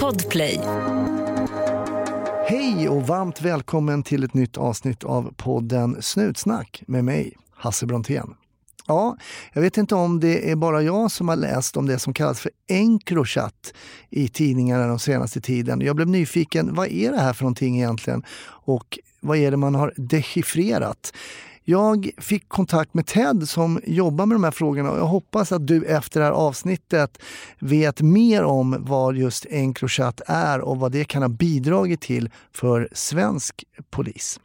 Podplay. Hej och varmt välkommen till ett nytt avsnitt av podden Snutsnack med mig, Hasse Brontén. Ja, jag vet inte om det är bara jag som har läst om det som kallas för Encrochat i tidningarna den senaste tiden. Jag blev nyfiken, vad är det här för någonting egentligen? Och vad är det man har dechiffrerat? Jag fick kontakt med Ted som jobbar med de här frågorna och jag hoppas att du efter det här avsnittet vet mer om vad just Encrochat är och vad det kan ha bidragit till för svensk polis.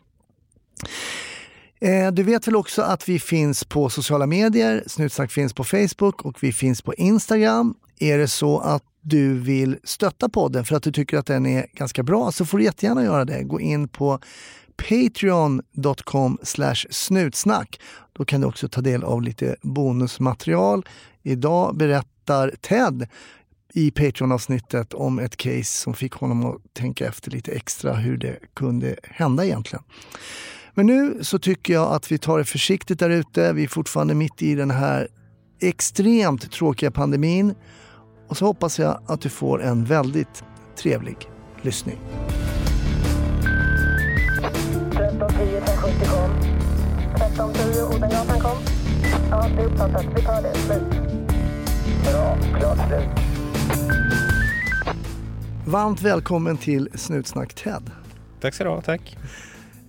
Eh, du vet väl också att vi finns på sociala medier. Snutsnack finns på Facebook och vi finns på Instagram. Är det så att du vill stötta podden för att du tycker att den är ganska bra så får du jättegärna göra det. Gå in på patreon.com snutsnack. Då kan du också ta del av lite bonusmaterial. Idag berättar Ted i Patreon-avsnittet om ett case som fick honom att tänka efter lite extra hur det kunde hända egentligen. Men nu så tycker jag att vi tar det försiktigt där ute. Vi är fortfarande mitt i den här extremt tråkiga pandemin. Och så hoppas jag att du får en väldigt trevlig lyssning. 1310 570 kom. 1310 Odengatan kom. Ja, det är uppfattat. Vi tar det. Slut. Bra. Klart slut. Varmt välkommen till Snutsnack Ted. Tack ska du ha, tack.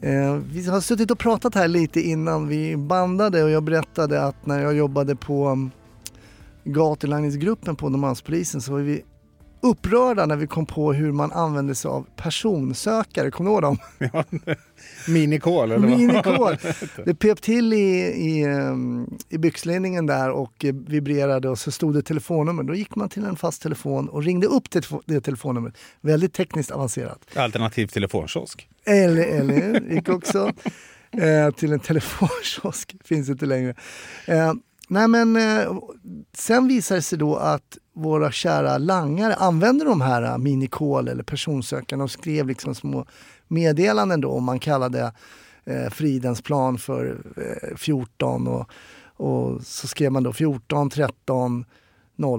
Eh, vi har suttit och pratat här lite innan vi bandade och jag berättade att när jag jobbade på um, gatulangningsgruppen på Norrmalmspolisen så var vi upprörda när vi kom på hur man använde sig av personsökare. Kommer du ihåg dem? Ja, Minikol eller vad? Minikol. Det pep till i, i, um, i byxlinningen där och eh, vibrerade och så stod det telefonnummer. Då gick man till en fast telefon och ringde upp till det telefonnumret. Väldigt tekniskt avancerat. Alternativ telefonkiosk. Eller, eller? Gick också eh, till en telefonkiosk. Finns inte längre. Eh, nej men eh, sen visade det sig då att våra kära langare använde de här eh, uh, minikol eller personsökarna och skrev liksom små meddelanden då. Man kallade eh, Fridens plan för eh, 14 och, och så skrev man då 14, 13,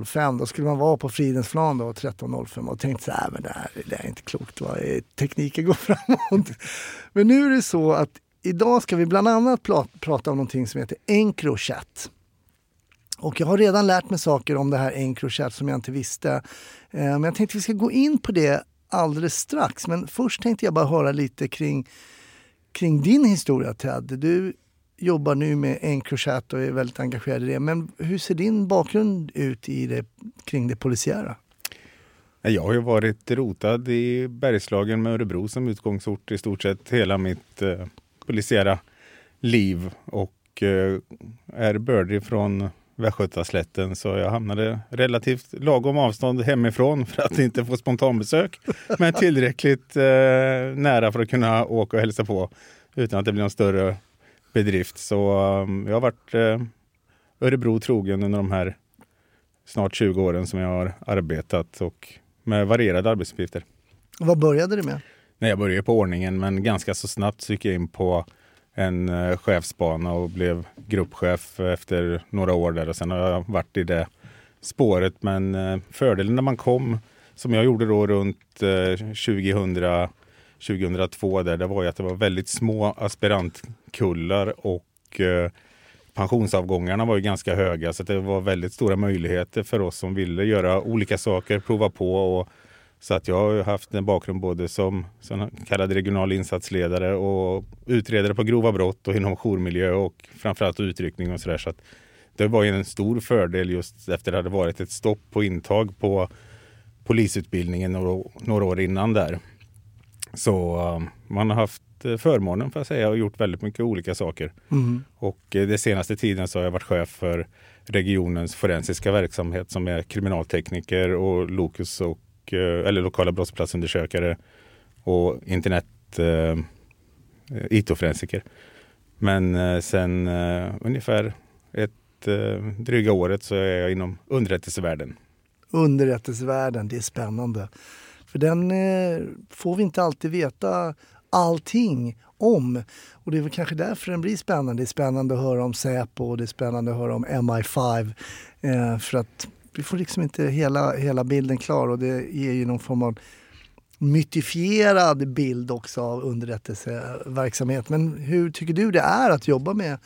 05. Då skulle man vara på Fridens plan då 13.05 och tänkte så här, äh, men det här det är inte klokt. Va? Tekniken går framåt. Men nu är det så att idag ska vi bland annat prata om någonting som heter Encrochat. Och jag har redan lärt mig saker om det här Encrochat som jag inte visste. Eh, men jag tänkte vi ska gå in på det alldeles strax. Men först tänkte jag bara höra lite kring, kring din historia Ted. Du jobbar nu med Encrochat och är väldigt engagerad i det. Men hur ser din bakgrund ut i det, kring det polisiära? Jag har ju varit rotad i Bergslagen med Örebro som utgångsort i stort sett hela mitt eh, polisiära liv och eh, är bördig från Västgötaslätten så jag hamnade relativt lagom avstånd hemifrån för att inte få spontanbesök. Men tillräckligt eh, nära för att kunna åka och hälsa på utan att det blir någon större bedrift. Så um, jag har varit eh, Örebro trogen under de här snart 20 åren som jag har arbetat och med varierade arbetsuppgifter. Vad började du med? Nej, jag började på ordningen men ganska så snabbt så gick jag in på en eh, chefsbana och blev gruppchef efter några år där och sen har jag varit i det spåret. Men eh, fördelen när man kom, som jag gjorde då runt eh, 2000 2002 där, det var ju att det var väldigt små aspirantkullar och eh, pensionsavgångarna var ju ganska höga så det var väldigt stora möjligheter för oss som ville göra olika saker, prova på. Och, så att jag har haft en bakgrund både som, som kallad regional insatsledare och utredare på grova brott och inom jourmiljö och framförallt utryckning och sådär. Så att det var en stor fördel just efter att det hade varit ett stopp på intag på polisutbildningen några, några år innan där. Så um, man har haft eh, förmånen för att säga och gjort väldigt mycket olika saker. Mm. Och eh, den senaste tiden så har jag varit chef för regionens forensiska verksamhet som är kriminaltekniker och Lokus och Eh, eller lokala brottsplatsundersökare och internet eh, IT-forensiker. Men eh, sen eh, ungefär ett eh, dryga året så är jag inom underrättelsevärlden. Underrättelsevärlden, det är spännande. För den eh, får vi inte alltid veta allting om. Och det är väl kanske därför den blir spännande. Det är spännande att höra om Säpo och det är spännande att höra om MI5. Eh, för att vi får liksom inte hela, hela bilden klar och det ger ju någon form av mytifierad bild också av underrättelseverksamhet. Men hur tycker du det är att jobba med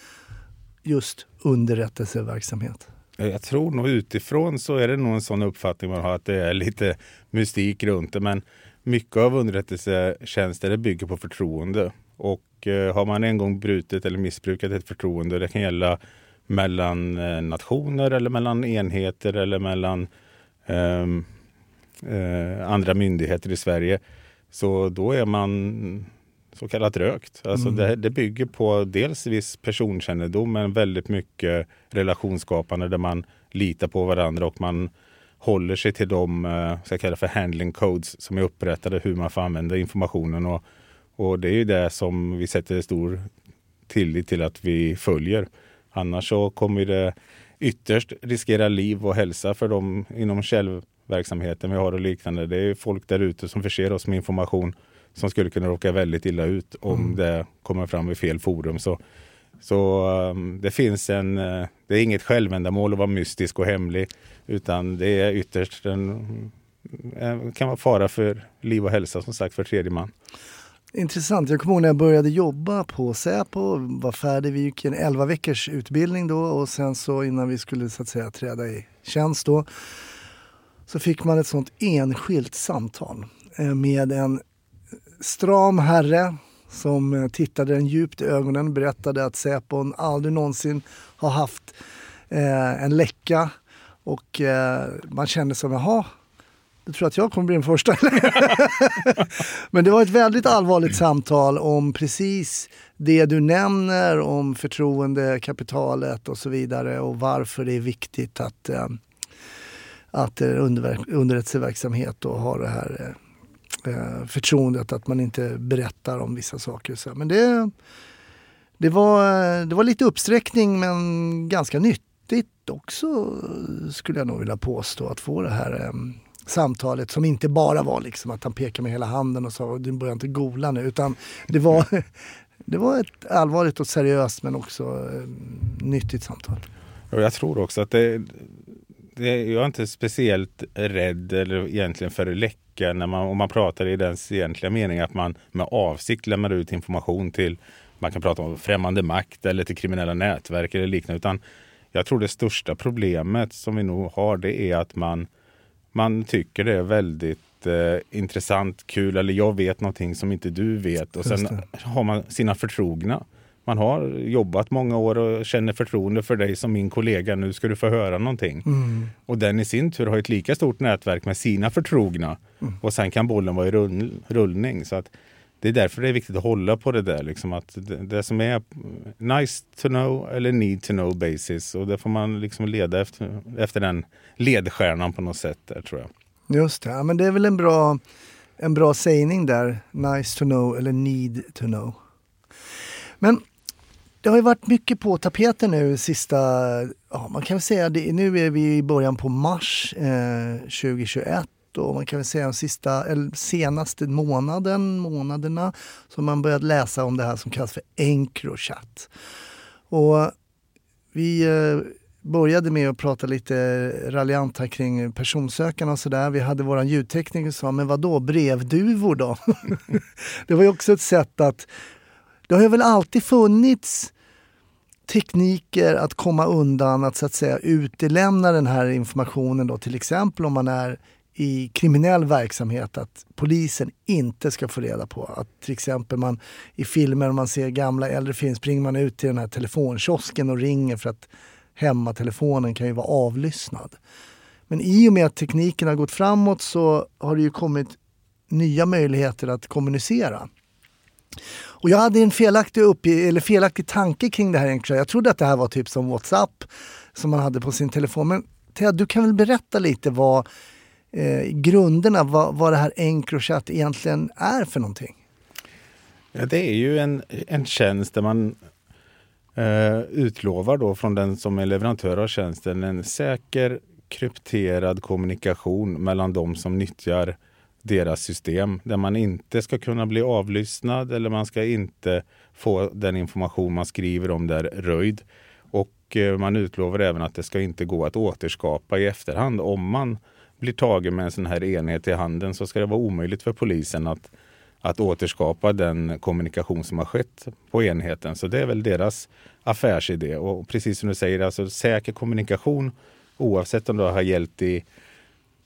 just underrättelseverksamhet? Jag tror nog utifrån så är det nog en sån uppfattning man har att det är lite mystik runt det. Men mycket av underrättelsetjänster bygger på förtroende. Och eh, har man en gång brutit eller missbrukat ett förtroende, det kan gälla mellan eh, nationer eller mellan enheter eller mellan um, eh, andra myndigheter i Sverige. Så då är man så kallat rökt. Alltså mm. det, det, bygger på dels viss personkännedom men väldigt mycket relationsskapande där man litar på varandra och man håller sig till de eh, så kalla för handling codes som är upprättade hur man får använda informationen. Och, och det är ju det som vi sätter stor tillit till att vi följer. Annars så kommer det ytterst riskera liv och hälsa för dem inom källverksamheten vi har och liknande. Det är folk där ute som förser oss med information som skulle kunna råka väldigt illa ut om mm. det kommer fram i fel forum. Så, så um, det finns en, uh, det är inget självändamål att vara mystisk och hemlig utan det är ytterst en, uh, kan vara fara för liv och hälsa som sagt för tredje man. Intressant. Jag kommer ihåg när jag började jobba på Säpo, var färdig. Vi gick en 11 veckors utbildning då och sen så innan vi skulle så att säga träda i tjänst då så fick man ett sånt enskilt samtal eh, med en stram herre som eh, tittade en djupt i ögonen berättade att Säpo aldrig någonsin har haft eh, en läcka och eh, man kände som, jaha, du tror att jag kommer bli den första? Men det var ett väldigt allvarligt samtal om precis det du nämner om förtroendekapitalet och så vidare och varför det är viktigt att, eh, att eh, underrättelseverksamhet och har det här eh, eh, förtroendet att man inte berättar om vissa saker. Så. Men det, det, var, eh, det var lite uppsträckning men ganska nyttigt också skulle jag nog vilja påstå att få det här eh, samtalet som inte bara var liksom att han pekade med hela handen och sa du börjar inte gola nu utan det var, det var ett allvarligt och seriöst men också eh, nyttigt samtal. jag tror också att det, det, jag är inte speciellt rädd eller egentligen för läcka när man, om man pratar i dens egentliga mening att man med avsikt lämnar ut information till man kan prata om främmande makt eller till kriminella nätverk eller liknande. Utan jag tror det största problemet som vi nog har det är att man man tycker det är väldigt eh, intressant, kul eller jag vet någonting som inte du vet. Och sen har man sina förtrogna. Man har jobbat många år och känner förtroende för dig som min kollega. Nu ska du få höra någonting. Mm. Och den i sin tur har ett lika stort nätverk med sina förtrogna. Mm. Och sen kan bollen vara i rull, rullning. Så att det är därför det är viktigt att hålla på det där. Liksom att det, det, som är nice to know eller need to know basis. Och det får man liksom leda efter, efter den ledstjärnan på något sätt där tror jag. Just det, ja, men det är väl en bra, en bra sägning där. Nice to know eller need to know. Men det har ju varit mycket på tapeten nu sista, ja man kan väl säga det, nu är vi i början på mars eh, 2021 och man kan väl säga de sista, eller senaste månaden, månaderna så har man börjat läsa om det här som kallas för Encrochat. Och vi eh, började med att prata lite raljant här kring personsökarna och sådär. Vi hade våran ljudtekniker som sa, men vad då brevduvor då? det var ju också ett sätt att, det har ju väl alltid funnits tekniker att komma undan att så att säga utelämna den här informationen då till exempel om man är i kriminell verksamhet att polisen inte ska få reda på. Att till exempel man i filmer, om man ser gamla äldre film, springer man ut till den här telefonkiosken och ringer för att hemmatelefonen kan ju vara avlyssnad. Men i och med att tekniken har gått framåt så har det ju kommit nya möjligheter att kommunicera. Och jag hade en felaktig, eller felaktig tanke kring det här egentligen. Jag trodde att det här var typ som WhatsApp som man hade på sin telefon. Men Ted, du kan väl berätta lite vad eh, grunderna, vad, vad det här Encrochat egentligen är för någonting? Ja, det är ju en, en tjänst där man eh, utlovar då från den som är leverantör av tjänsten en säker krypterad kommunikation mellan de som nyttjar deras system där man inte ska kunna bli avlyssnad eller man ska inte få den information man skriver om där röjd. Och eh, man utlovar även att det ska inte gå att återskapa i efterhand. Om man blir tagen med en sån här enhet i handen så ska det vara omöjligt för polisen att, att återskapa den kommunikation som har skett på enheten. Så det är väl deras affärsidé. Och precis som du säger, alltså säker kommunikation oavsett om det har gällt i,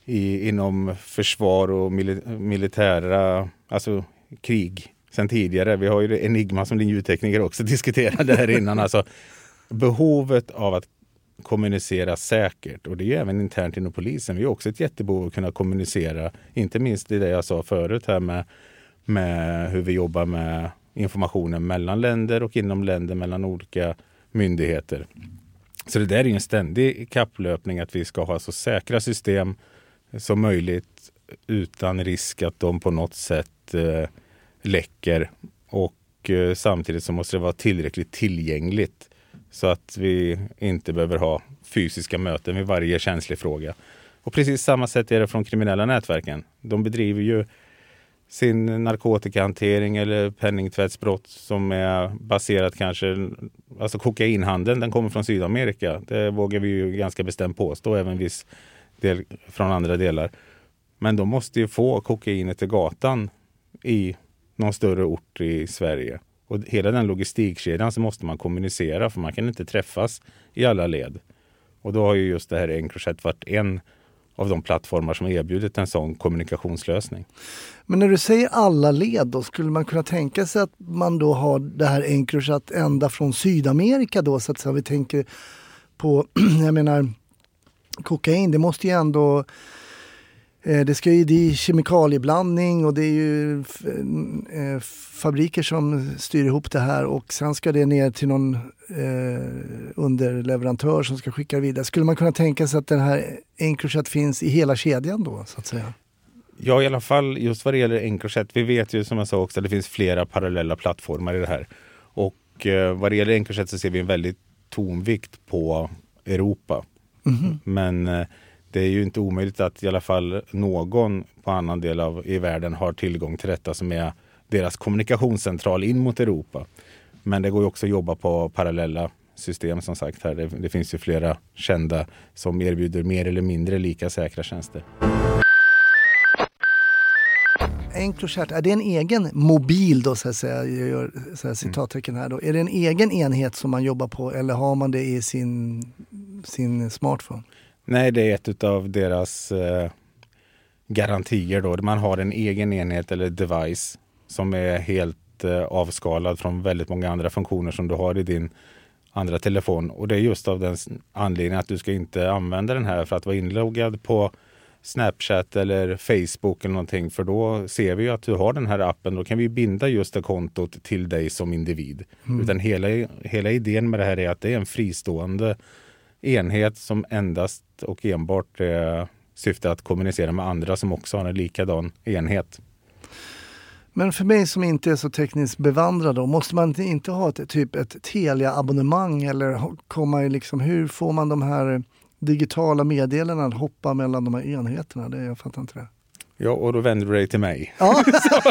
i, inom försvar och mil, militära, alltså krig sen tidigare. Vi har ju Enigma som din ljudtekniker också diskuterade här innan. Alltså, behovet av att kommunicera säkert och det är även internt inom polisen. Vi har också ett jättebehov att kunna kommunicera, inte minst i det jag sa förut här med, med hur vi jobbar med informationen mellan länder och inom länder mellan olika myndigheter. Så det där är en ständig kapplöpning att vi ska ha så säkra system som möjligt utan risk att de på något sätt eh, läcker. Och eh, samtidigt så måste det vara tillräckligt tillgängligt så att vi inte behöver ha fysiska möten vid varje känslig fråga. Och precis samma sätt är det från kriminella nätverken. De bedriver ju sin narkotikahantering eller penningtvättsbrott som är baserat kanske, alltså kokainhandeln, den kommer från Sydamerika. Det vågar vi ju ganska bestämt påstå, även viss del från andra delar. Men de måste ju få kokainet till gatan i någon större ort i Sverige. Och hela den logistikkedjan så måste man kommunicera för man kan inte träffas i alla led. Och då har ju just det här Encrochat varit en av de plattformar som erbjudit en sån kommunikationslösning. Men när du säger alla led då, skulle man kunna tänka sig att man då har det här Encrochat ända från Sydamerika då så att säga. Vi tänker på, jag menar, kokain, det måste ju ändå det, ska ju, det är kemikalieblandning och det är ju eh, fabriker som styr ihop det här och sen ska det ner till någon eh, underleverantör som ska skicka vidare. Skulle man kunna tänka sig att den här Encrochat finns i hela kedjan då så att säga? Ja, i alla fall just vad det gäller Encrochat. Vi vet ju som jag sa också att det finns flera parallella plattformar i det här. Och eh, vad det gäller Encrochat så ser vi en väldigt tonvikt på Europa. Mm -hmm. Men eh, det är ju inte omöjligt att i alla fall någon på annan del av i världen har tillgång till detta som är deras kommunikationscentral in mot Europa. Men det går ju också att jobba på parallella system som sagt. här. Det, det finns ju flera kända som erbjuder mer eller mindre lika säkra tjänster. Encrochat, är det en egen mobil då så att säga, jag gör så här citattecken här då. Är det en egen enhet som man jobbar på eller har man det i sin, sin smartphone? Nej, det är ett av deras eh, garantier då. Man har en egen enhet eller device som är helt eh, avskalad från väldigt många andra funktioner som du har i din andra telefon. Och det är just av den anledningen att du ska inte använda den här för att vara inloggad på Snapchat eller Facebook eller någonting. För då ser vi att du har den här appen. Då kan vi binda just det kontot till dig som individ. Mm. Utan hela, hela idén med det här är att det är en fristående enhet som endast och enbart eh, syftar att kommunicera med andra som också har en likadan enhet. Men för mig som inte är så tekniskt bevandrad då, måste man inte ha ett, typ ett Telia-abonnemang eller komma i liksom, hur får man de här digitala meddelandena att hoppa mellan de här enheterna? Det, jag fattar inte det. Ja, och då vänder du dig till mig. Ja. så,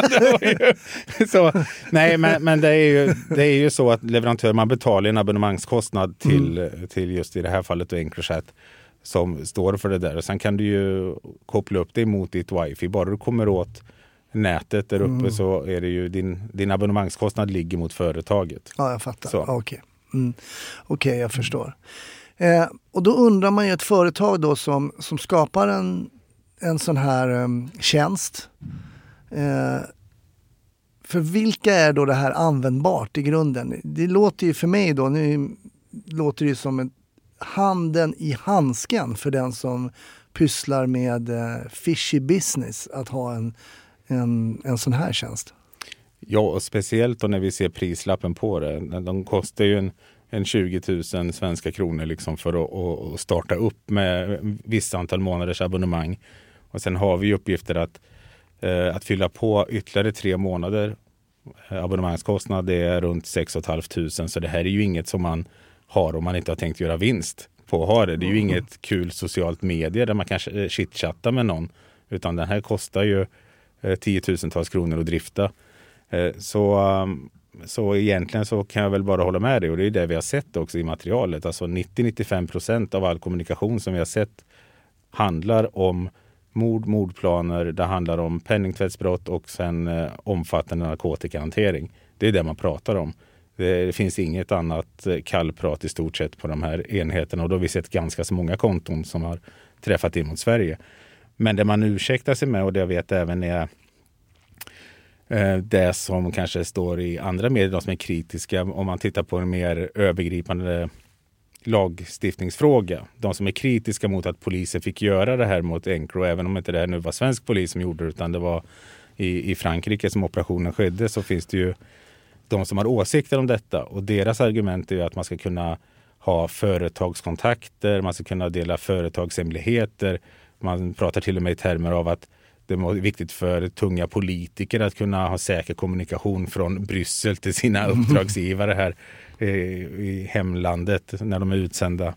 ju, så, nej, men, men det, är ju, det är ju så att leverantör, man betalar en abonnemangskostnad till, mm. till just i det här fallet Encrochat som står för det där. Och sen kan du ju koppla upp det mot ditt wifi. Bara du kommer åt nätet där uppe mm. så är det ju din, din abonnemangskostnad ligger mot företaget. Ja, jag fattar. Okej, okay. mm. okay, jag förstår. Eh, och då undrar man ju ett företag då som, som skapar en en sån här um, tjänst. Uh, för vilka är då det här användbart i grunden? Det låter ju för mig då, nu låter det ju som en handen i handsken för den som pysslar med uh, fishy business att ha en, en, en sån här tjänst. Ja, och speciellt då när vi ser prislappen på det. De kostar ju en, en 20 000 svenska kronor liksom för att, att starta upp med vissa antal månaders abonnemang. Och sen har vi uppgifter att, eh, att fylla på ytterligare tre månader. Eh, abonnemangskostnad är runt 6 500 så det här är ju inget som man har om man inte har tänkt göra vinst på att ha det. Det är ju mm. inget kul socialt medie där man kanske eh, chitchattar med någon. Utan den här kostar ju eh, tiotusentals kronor att drifta. Eh, så um, så egentligen så kan jag väl bara hålla med dig och det är det vi har sett också i materialet. Alltså 90-95 procent av all kommunikation som vi har sett handlar om mord, mordplaner, det handlar om penningtvättsbrott och sen eh, omfattande narkotikahantering. Det är det man pratar om. Det, det finns inget annat eh, kallprat i stort sett på de här enheterna och då har vi sett ganska så många konton som har träffat in mot Sverige. Men det man ursäktar sig med och det jag vet även är eh, det som kanske står i andra medier som är kritiska om man tittar på en mer övergripande lagstiftningsfråga. De som är kritiska mot att polisen fick göra det här mot Encro, även om inte det här nu var svensk polis som gjorde det utan det var i, i Frankrike som operationen skedde, så finns det ju de som har åsikter om detta och deras argument är att man ska kunna ha företagskontakter, man ska kunna dela företagshemligheter. Man pratar till och med i termer av att det är viktigt för tunga politiker att kunna ha säker kommunikation från Bryssel till sina uppdragsgivare här i hemlandet när de är utsända.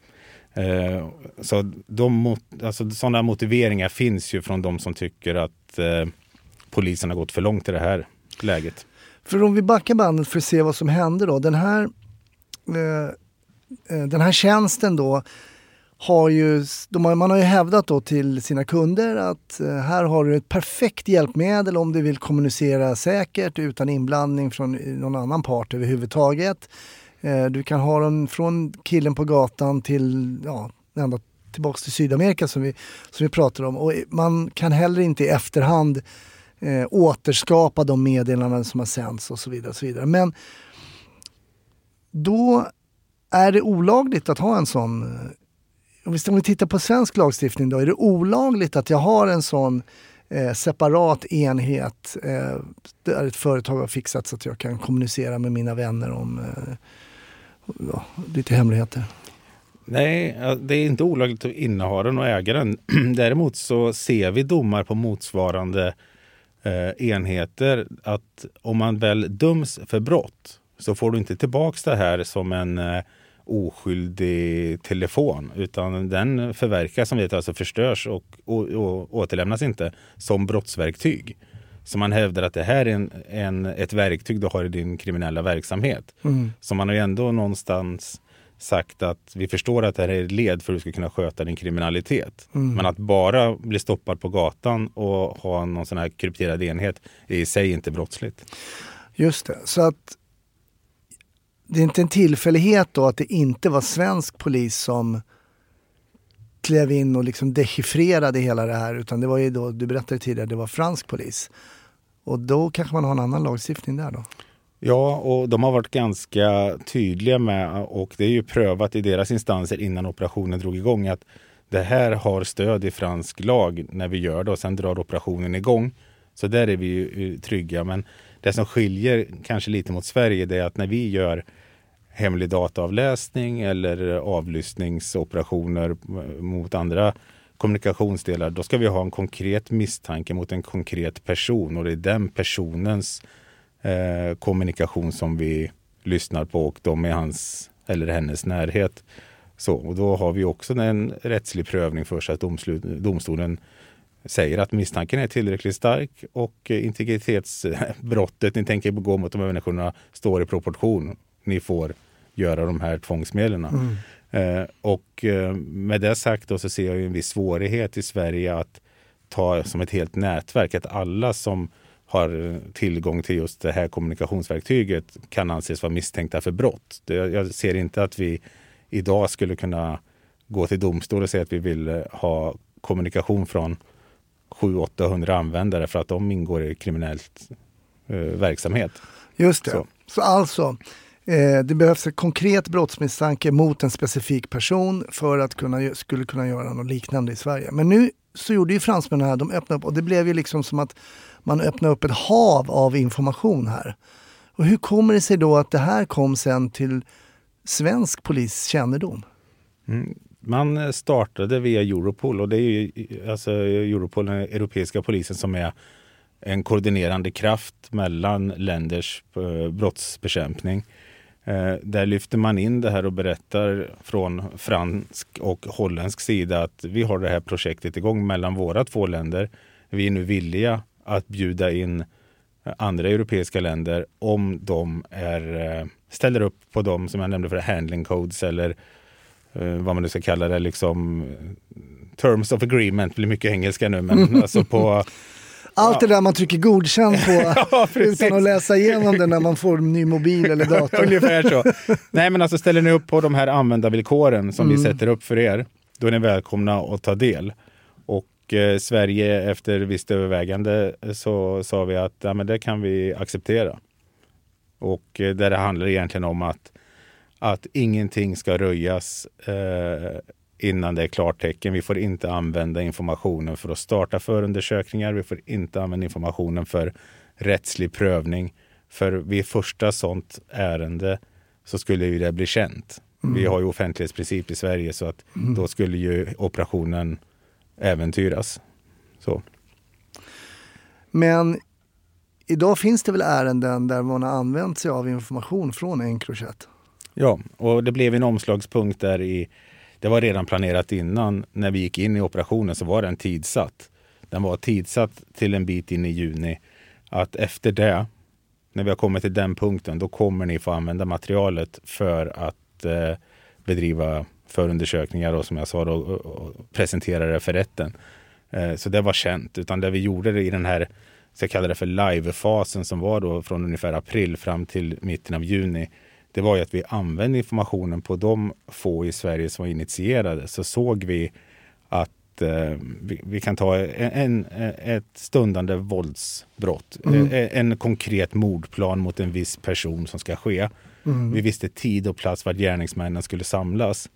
Eh, så de, alltså, sådana motiveringar finns ju från de som tycker att eh, polisen har gått för långt i det här läget. För om vi backar bandet för att se vad som hände då. Den här, eh, eh, den här tjänsten då har ju, har, man har ju hävdat då till sina kunder att eh, här har du ett perfekt hjälpmedel om du vill kommunicera säkert utan inblandning från någon annan part överhuvudtaget. Eh, du kan ha den från killen på gatan till, ja, ända tillbaks till Sydamerika som vi, som vi pratar om. Och man kan heller inte i efterhand eh, återskapa de meddelanden som har sänts och så vidare. Och så vidare. Men då är det olagligt att ha en sån eh, om vi tittar på svensk lagstiftning då, är det olagligt att jag har en sån eh, separat enhet eh, där ett företag har fixat så att jag kan kommunicera med mina vänner om eh, ja, lite hemligheter? Nej, det är inte olagligt att inneha den och äga den. Däremot så ser vi domar på motsvarande eh, enheter att om man väl döms för brott så får du inte tillbaks det här som en eh, oskyldig telefon utan den förverkas som vet alltså förstörs och, och, och återlämnas inte som brottsverktyg. Så man hävdar att det här är en, en, ett verktyg du har i din kriminella verksamhet. Mm. Så man har ju ändå någonstans sagt att vi förstår att det här är ett led för att du ska kunna sköta din kriminalitet. Mm. Men att bara bli stoppad på gatan och ha någon sån här krypterad enhet är i sig inte brottsligt. Just det, så att det är inte en tillfällighet då att det inte var svensk polis som klev in och liksom dechiffrerade hela det här utan det var ju då, du berättade tidigare, det var fransk polis. Och då kanske man har en annan lagstiftning där då? Ja, och de har varit ganska tydliga med, och det är ju prövat i deras instanser innan operationen drog igång, att det här har stöd i fransk lag när vi gör det och sen drar operationen igång. Så där är vi ju eh, trygga. Men det som skiljer kanske lite mot Sverige det är att när vi gör hemlig dataavläsning eller avlyssningsoperationer mot andra kommunikationsdelar, då ska vi ha en konkret misstanke mot en konkret person och det är den personens eh, kommunikation som vi lyssnar på och de i hans eller hennes närhet. Så, och då har vi också en rättslig prövning för att domstolen säger att misstanken är tillräckligt stark och eh, integritetsbrottet ni tänker begå mot de här människorna står i proportion. Ni får göra de här tvångsmedlen. Mm. Eh, och eh, med det sagt då så ser jag en viss svårighet i Sverige att ta som ett helt nätverk att alla som har tillgång till just det här kommunikationsverktyget kan anses vara misstänkta för brott. Jag ser inte att vi idag skulle kunna gå till domstol och säga att vi vill eh, ha kommunikation från 700-800 användare för att de ingår i kriminellt eh, verksamhet. Just det. Så, så alltså, Eh, det behövs en konkret brottsmisstanke mot en specifik person för att kunna, skulle kunna göra något liknande i Sverige. Men nu så gjorde ju fransmännen här, de öppnade upp och det blev ju liksom som att man öppnade upp ett hav av information här. Och hur kommer det sig då att det här kom sen till svensk polis kännedom? Mm. Man eh, startade via Europol och det är ju alltså Europol, den europeiska polisen som är en koordinerande kraft mellan länders eh, brottsbekämpning. Eh, där lyfter man in det här och berättar från fransk och holländsk sida att vi har det här projektet igång mellan våra två länder. Vi är nu villiga att bjuda in andra europeiska länder om de är, eh, ställer upp på dem som jag nämnde för handling codes eller eh, vad man nu ska kalla det, liksom terms of agreement, blir mycket engelska nu, men alltså på Allt det där man trycker godkänd på Ja, utan att läsa igenom det när man får en ny mobil eller dator. Ungefär så. Nej men alltså ställer ni upp på de här användarvillkoren som vi sätter upp för er, då är ni välkomna att ta del. Och eh, Sverige efter visst övervägande så sa vi att ja, men det kan vi acceptera. Och eh, där det handlar egentligen om att, att ingenting ska röjas eh, innan det är klartecken. Vi får inte använda informationen för att starta förundersökningar. Vi får inte använda informationen för rättslig prövning. För vid första sånt ärende så skulle ju det bli känt. Vi har ju offentlighetsprincip i Sverige så att då skulle ju operationen äventyras. Så. Men idag finns det väl ärenden där man har använt sig av information från Encrochat? Ja, och det blev en omslagspunkt där i det var redan planerat innan. När vi gick in i operationen så var den tidsatt. Den var tidsatt till en bit in i juni. Att efter det, när vi har kommit till den punkten, då kommer ni få använda materialet för att eh, bedriva förundersökningar och som jag sa då, och, och presentera det för rätten. Eh, så det var känt. Utan det vi gjorde det i den här, så jag kallar det för live-fasen som var då från ungefär april fram till mitten av juni det var ju att vi använde informationen på de få i Sverige som var initierade. Så såg vi att eh, vi, vi, kan ta en, en, ett stundande våldsbrott. Mm. En, en konkret mordplan mot en viss person som ska ske. Mm. Vi visste tid och plats var gärningsmännen skulle samlas.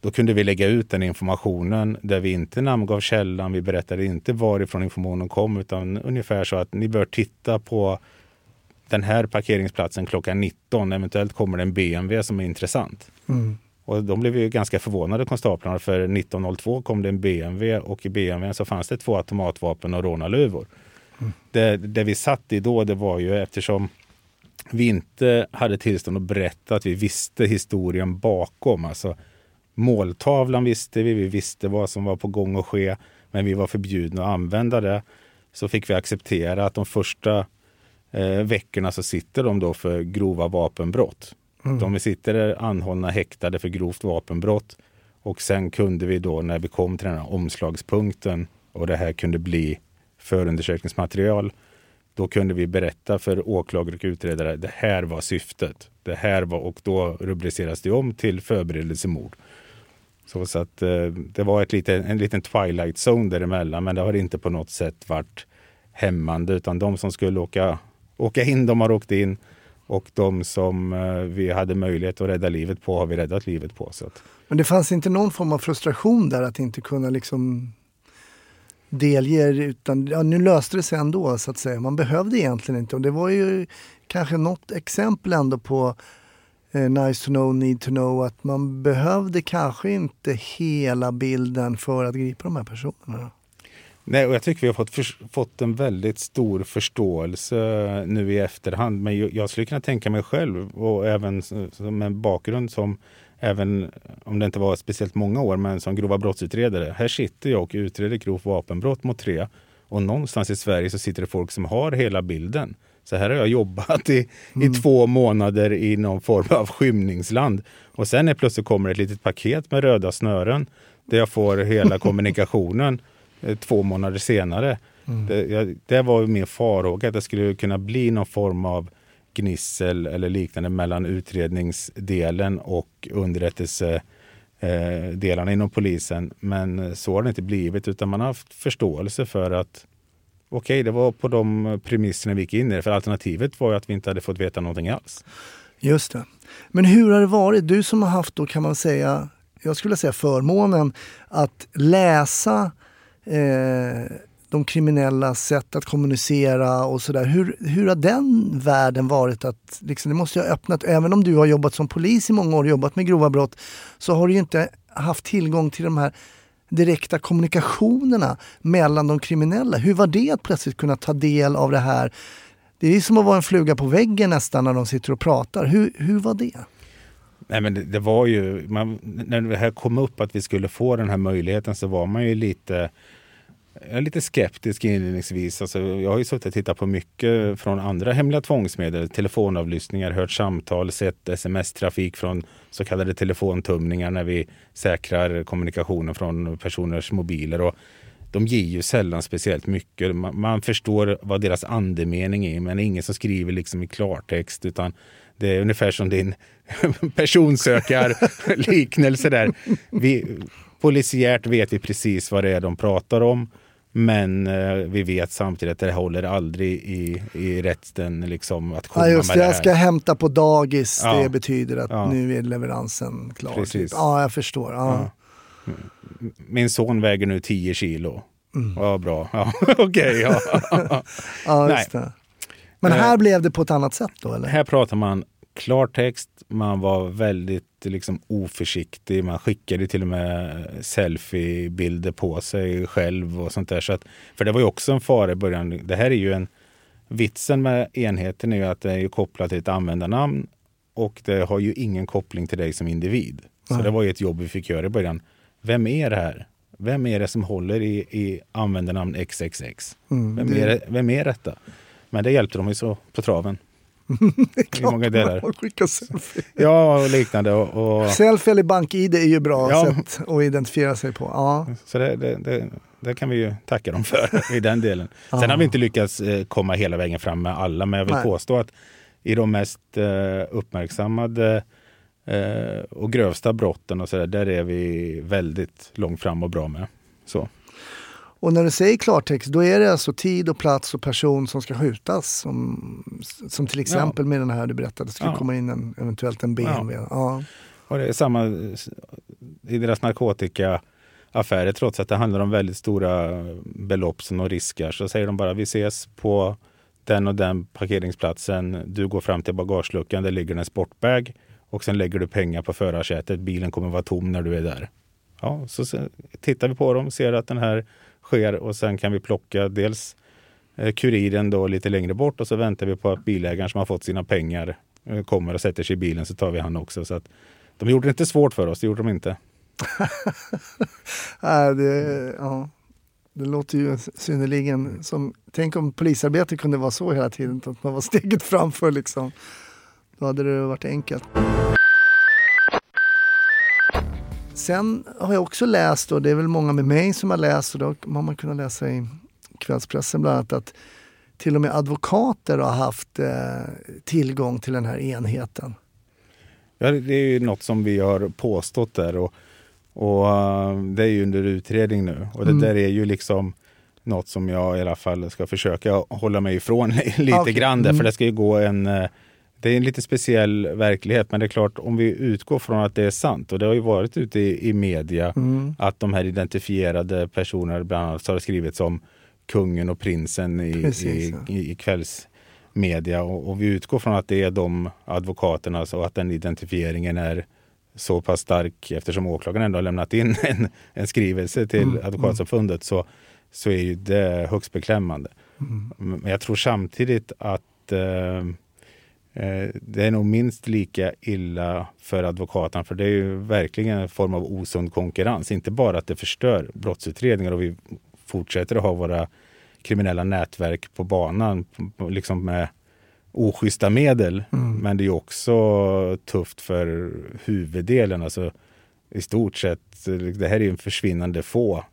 Då kunde vi lägga ut den informationen där vi inte namngav källan. Vi berättade inte varifrån informationen kom utan ungefär så att ni bör titta på den här parkeringsplatsen klockan 19. Eventuellt kommer det en BMW som är intressant. Mm. Och de blev ju ganska förvånade konstaplarna för 19.02 kom det en BMW och i BMW så fanns det två automatvapen och rånarluvor. Mm. Det, det vi satt i då det var ju eftersom vi inte hade tillstånd att berätta att vi visste historien bakom. Alltså måltavlan visste vi, vi visste vad som var på gång att ske, men vi var förbjudna att använda det. Så fick vi acceptera att de första eh, veckorna så sitter de då för grova vapenbrott. Mm. De sitter anhållna häktade för grovt vapenbrott. Och sen kunde vi då när vi kom till den här omslagspunkten och det här kunde bli förundersökningsmaterial. Då kunde vi berätta för åklagare och utredare det här var syftet. Det här var, och då rubriceras det om till förberedelsemord. Så, så att eh, det var ett lite, en liten twilight zone däremellan men det har inte på något sätt varit hämmande utan de som skulle åka, åka in, de har åkt in och de som eh, vi hade möjlighet att rädda livet på har vi räddat livet på. Så att, Men det fanns inte någon form av frustration där att inte kunna liksom delge utan ja, nu löste det sig ändå så att säga. Man behövde egentligen inte och det var ju kanske något exempel ändå på eh, nice to know, need to know att man behövde kanske inte hela bilden för att gripa de här personerna. Nej, och jag tycker vi har fått, för, fått en väldigt stor förståelse nu i efterhand. Men jag, jag skulle kunna tänka mig själv och även som en bakgrund som även om det inte var speciellt många år, men som grova brottsutredare. Här sitter jag och utreder grovt vapenbrott mot tre och någonstans i Sverige så sitter det folk som har hela bilden. Så här har jag jobbat i, i två månader i någon form av skymningsland. Och sen är plötsligt kommer ett litet paket med röda snören där jag får hela kommunikationen två månader senare. Det, jag, det var min farhåga att det skulle kunna bli någon form av gnissel eller liknande mellan utredningsdelen och underrättelsedelarna inom polisen. Men så har det inte blivit utan man har haft förståelse för att okej, det var på de premisserna vi gick in i det. För alternativet var ju att vi inte hade fått veta någonting alls. Just det. Men hur har det varit? Du som har haft då kan man säga, jag skulle säga förmånen att läsa eh, de kriminella sätt att kommunicera och sådär. Hur, hur har den världen varit? att liksom, Det måste ju ha öppnat, även om du har jobbat som polis i många år, och jobbat med grova brott, så har du ju inte haft tillgång till de här direkta kommunikationerna mellan de kriminella. Hur var det att plötsligt kunna ta del av det här? Det är som att vara en fluga på väggen nästan när de sitter och pratar. Hur, hur var det? Nej, men det, det var ju, man, när det här kom upp att vi skulle få den här möjligheten så var man ju lite jag är lite skeptisk inledningsvis. Alltså, jag har ju suttit och tittat på mycket från andra hemliga tvångsmedel. Telefonavlyssningar, hört samtal, sett sms-trafik från så kallade telefontumningar när vi säkrar kommunikationen från personers mobiler. Och de ger ju sällan speciellt mycket. Man, man förstår vad deras andemening är men det är ingen som skriver liksom i klartext utan det är ungefär som din personsökarliknelse där. Vi, polisiärt vet vi precis vad det är de pratar om. Men eh, vi vet samtidigt att det håller aldrig i, i rätten liksom, att komma Ja, just med det, det jag ska hämta på dagis. Ja. Det betyder att Ja. nu är leveransen klar. Precis. Typ. Ja, jag förstår. Ja. Min son väger nu 10 kilo. Mm. Ja, bra. Ja, Okej, ja. Ja, Nej. Men Eh. här blev det på ett annat sätt då, eller? Här pratar man klartext, man var väldigt liksom, oförsiktig, man skickade till och med selfiebilder på sig själv och sånt där. Så att, för det var ju också en fara i början. Det här är ju en... Vitsen med enheten är ju att det är kopplat till ett användarnamn och det har ju ingen koppling till dig som individ. Så Nej. det var ju ett jobb vi fick göra i början. Vem är det här? Vem är det som håller i, i användarnamn XXX? Mm, Vem, det- är vem är detta? Men det hjälpte de ju så på traven. Det är I många delar. man skickar selfie. Ja, och liknande. Och, och, Selfie eller bank-id är ju bra Ja. sätt att identifiera sig på. Ja. så det, det, det, det kan vi ju tacka dem för i den delen. Sen Ja. har vi inte lyckats eh, komma hela vägen fram med alla, men jag vill Nej. påstå att i de mest eh, uppmärksammade eh, och grövsta brotten och så där, där är vi väldigt långt fram och bra med. Så. Och när du säger klartext, då är det alltså tid och plats och person som ska skjutas. Som, som till exempel med den här du berättade, det skulle Ja. komma in en, eventuellt en BMW. Ja. Och det är samma i deras narkotikaaffärer, trots att det handlar om väldigt stora belopp som de riskar, så säger de bara vi ses på den och den parkeringsplatsen. Du går fram till bagageluckan, där ligger en sportbag och sen lägger du pengar på förarsätet. Bilen kommer vara tom när du är där. Ja, så tittar vi på dem, ser att den här sker och sen kan vi plocka dels eh, kuriren då lite längre bort och så väntar vi på att bilägaren som har fått sina pengar eh, kommer och sätter sig i bilen så tar vi han också. Så att de gjorde det inte svårt för oss, det gjorde de inte. Äh, det, ja. det låter ju synnerligen som... Tänk om polisarbete kunde vara så hela tiden, att man var steget framför liksom. Då hade det varit enkelt. Sen har jag också läst, och det är väl många med mig som har läst, och då har man kunnat läsa i kvällspressen bland annat, att till och med advokater har haft eh, tillgång till den här enheten. Ja, det är ju något som vi har påstått där och, och eh, det är ju under utredning nu. Och det Mm. där är ju liksom något som jag i alla fall ska försöka hålla mig ifrån lite Okej. grann där, Mm. för det ska ju gå en eh, det är en lite speciell verklighet, men det är klart om vi utgår från att det är sant och det har ju varit ute i, i media Mm. att de här identifierade personerna bland annat har skrivits om kungen och prinsen i, Precis, i, ja. i, i kvällsmedia och, och vi utgår från att det är de advokaterna och att den identifieringen är så pass stark eftersom åklagaren ändå har lämnat in en, en skrivelse till Mm, Advokatsamfundet så, så är ju det högst beklämmande. Mm. Men jag tror samtidigt att eh, det är nog minst lika illa för advokaterna för det är ju verkligen en form av osund konkurrens. Inte bara att det förstör brottsutredningar och vi fortsätter att ha våra kriminella nätverk på banan liksom med oschyssta medel. Mm. Men det är också tufft för huvuddelen. Alltså, I stort sett, det här är ju en försvinnande få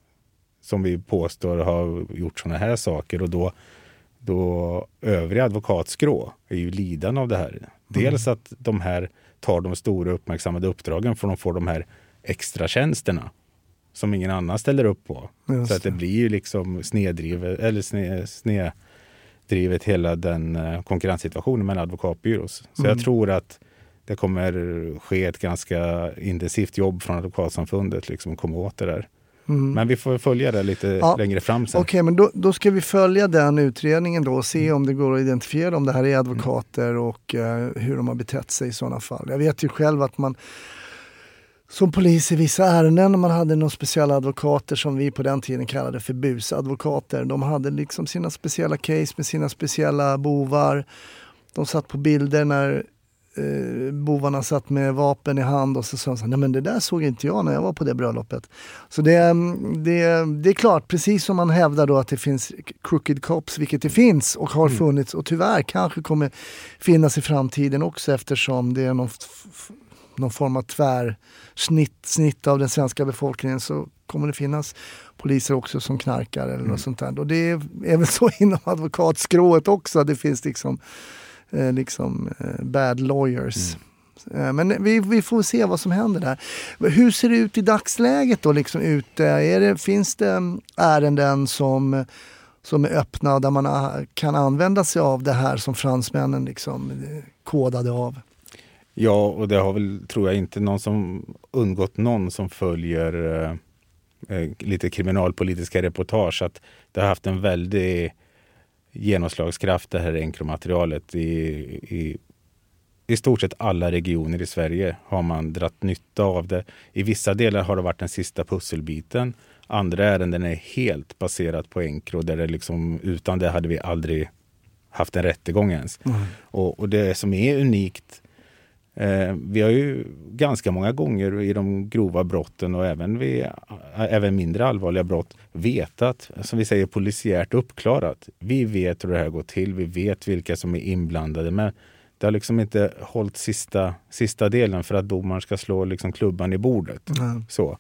som vi påstår har gjort sådana här saker och då, då övriga advokatskrå är ju lidande av det här. Dels att de här tar de stora uppmärksammade uppdragen för de får de här extra tjänsterna som ingen annan ställer upp på. Just så att det blir ju liksom snedrivet, eller sne, snedrivet hela den eh, konkurrenssituationen mellan advokatbyrås. Så jag tror att det kommer ske ett ganska intensivt jobb från Advokatsamfundet liksom, komma åt det där. Mm. Men vi får följa det lite Ja. längre fram sen. Okej, men då, då ska vi följa den utredningen då och se om det går att identifiera om det här är advokater och eh, hur de har betett sig i sådana fall. Jag vet ju själv att man som polis i vissa ärenden, man hade några speciella advokater som vi på den tiden kallade för busadvokater. De hade liksom sina speciella case med sina speciella bovar. De satt på bilder när eh, bovarna satt med vapen i hand och så sa de så här, nej men det där såg inte jag när jag var på det bröllopet. Så det, det, det är klart, precis som man hävdar då att det finns crooked cops, vilket det finns och har funnits och tyvärr kanske kommer finnas i framtiden också eftersom det är någon, någon form av tvärsnitt snitt av den svenska befolkningen så kommer det finnas poliser också som knarkar eller något sånt där. Och det är, är väl så inom advokatskrået också, det finns liksom, eh, liksom eh, bad lawyers. Eh, Men vi, vi får se vad som händer där. Hur ser det ut i dagsläget då? Liksom ute? Är det, finns det mm, ärenden som, som är öppna där man ah, kan använda sig av det här som fransmännen liksom eh, kodade av? Ja, och det har väl, tror jag, inte någon som undgått någon som följer eh, lite kriminalpolitiska reportage att det har haft en väldig genomslagskraft det här enkromaterialet i, i i stort sett alla regioner i Sverige har man dratt nytta av det. I vissa delar har det varit den sista pusselbiten. Andra ärenden är helt baserat på enkro där det liksom, utan det hade vi aldrig haft en rättegång ens. Och, och det som är unikt Eh, vi har ju ganska många gånger i de grova brotten och även, vid, även mindre allvarliga brott vetat, som vi säger polisiärt uppklarat. Vi vet hur det här går till, vi vet vilka som är inblandade. Men det har liksom inte hållit sista, sista delen för att domaren ska slå liksom klubban i bordet. Mm. Så.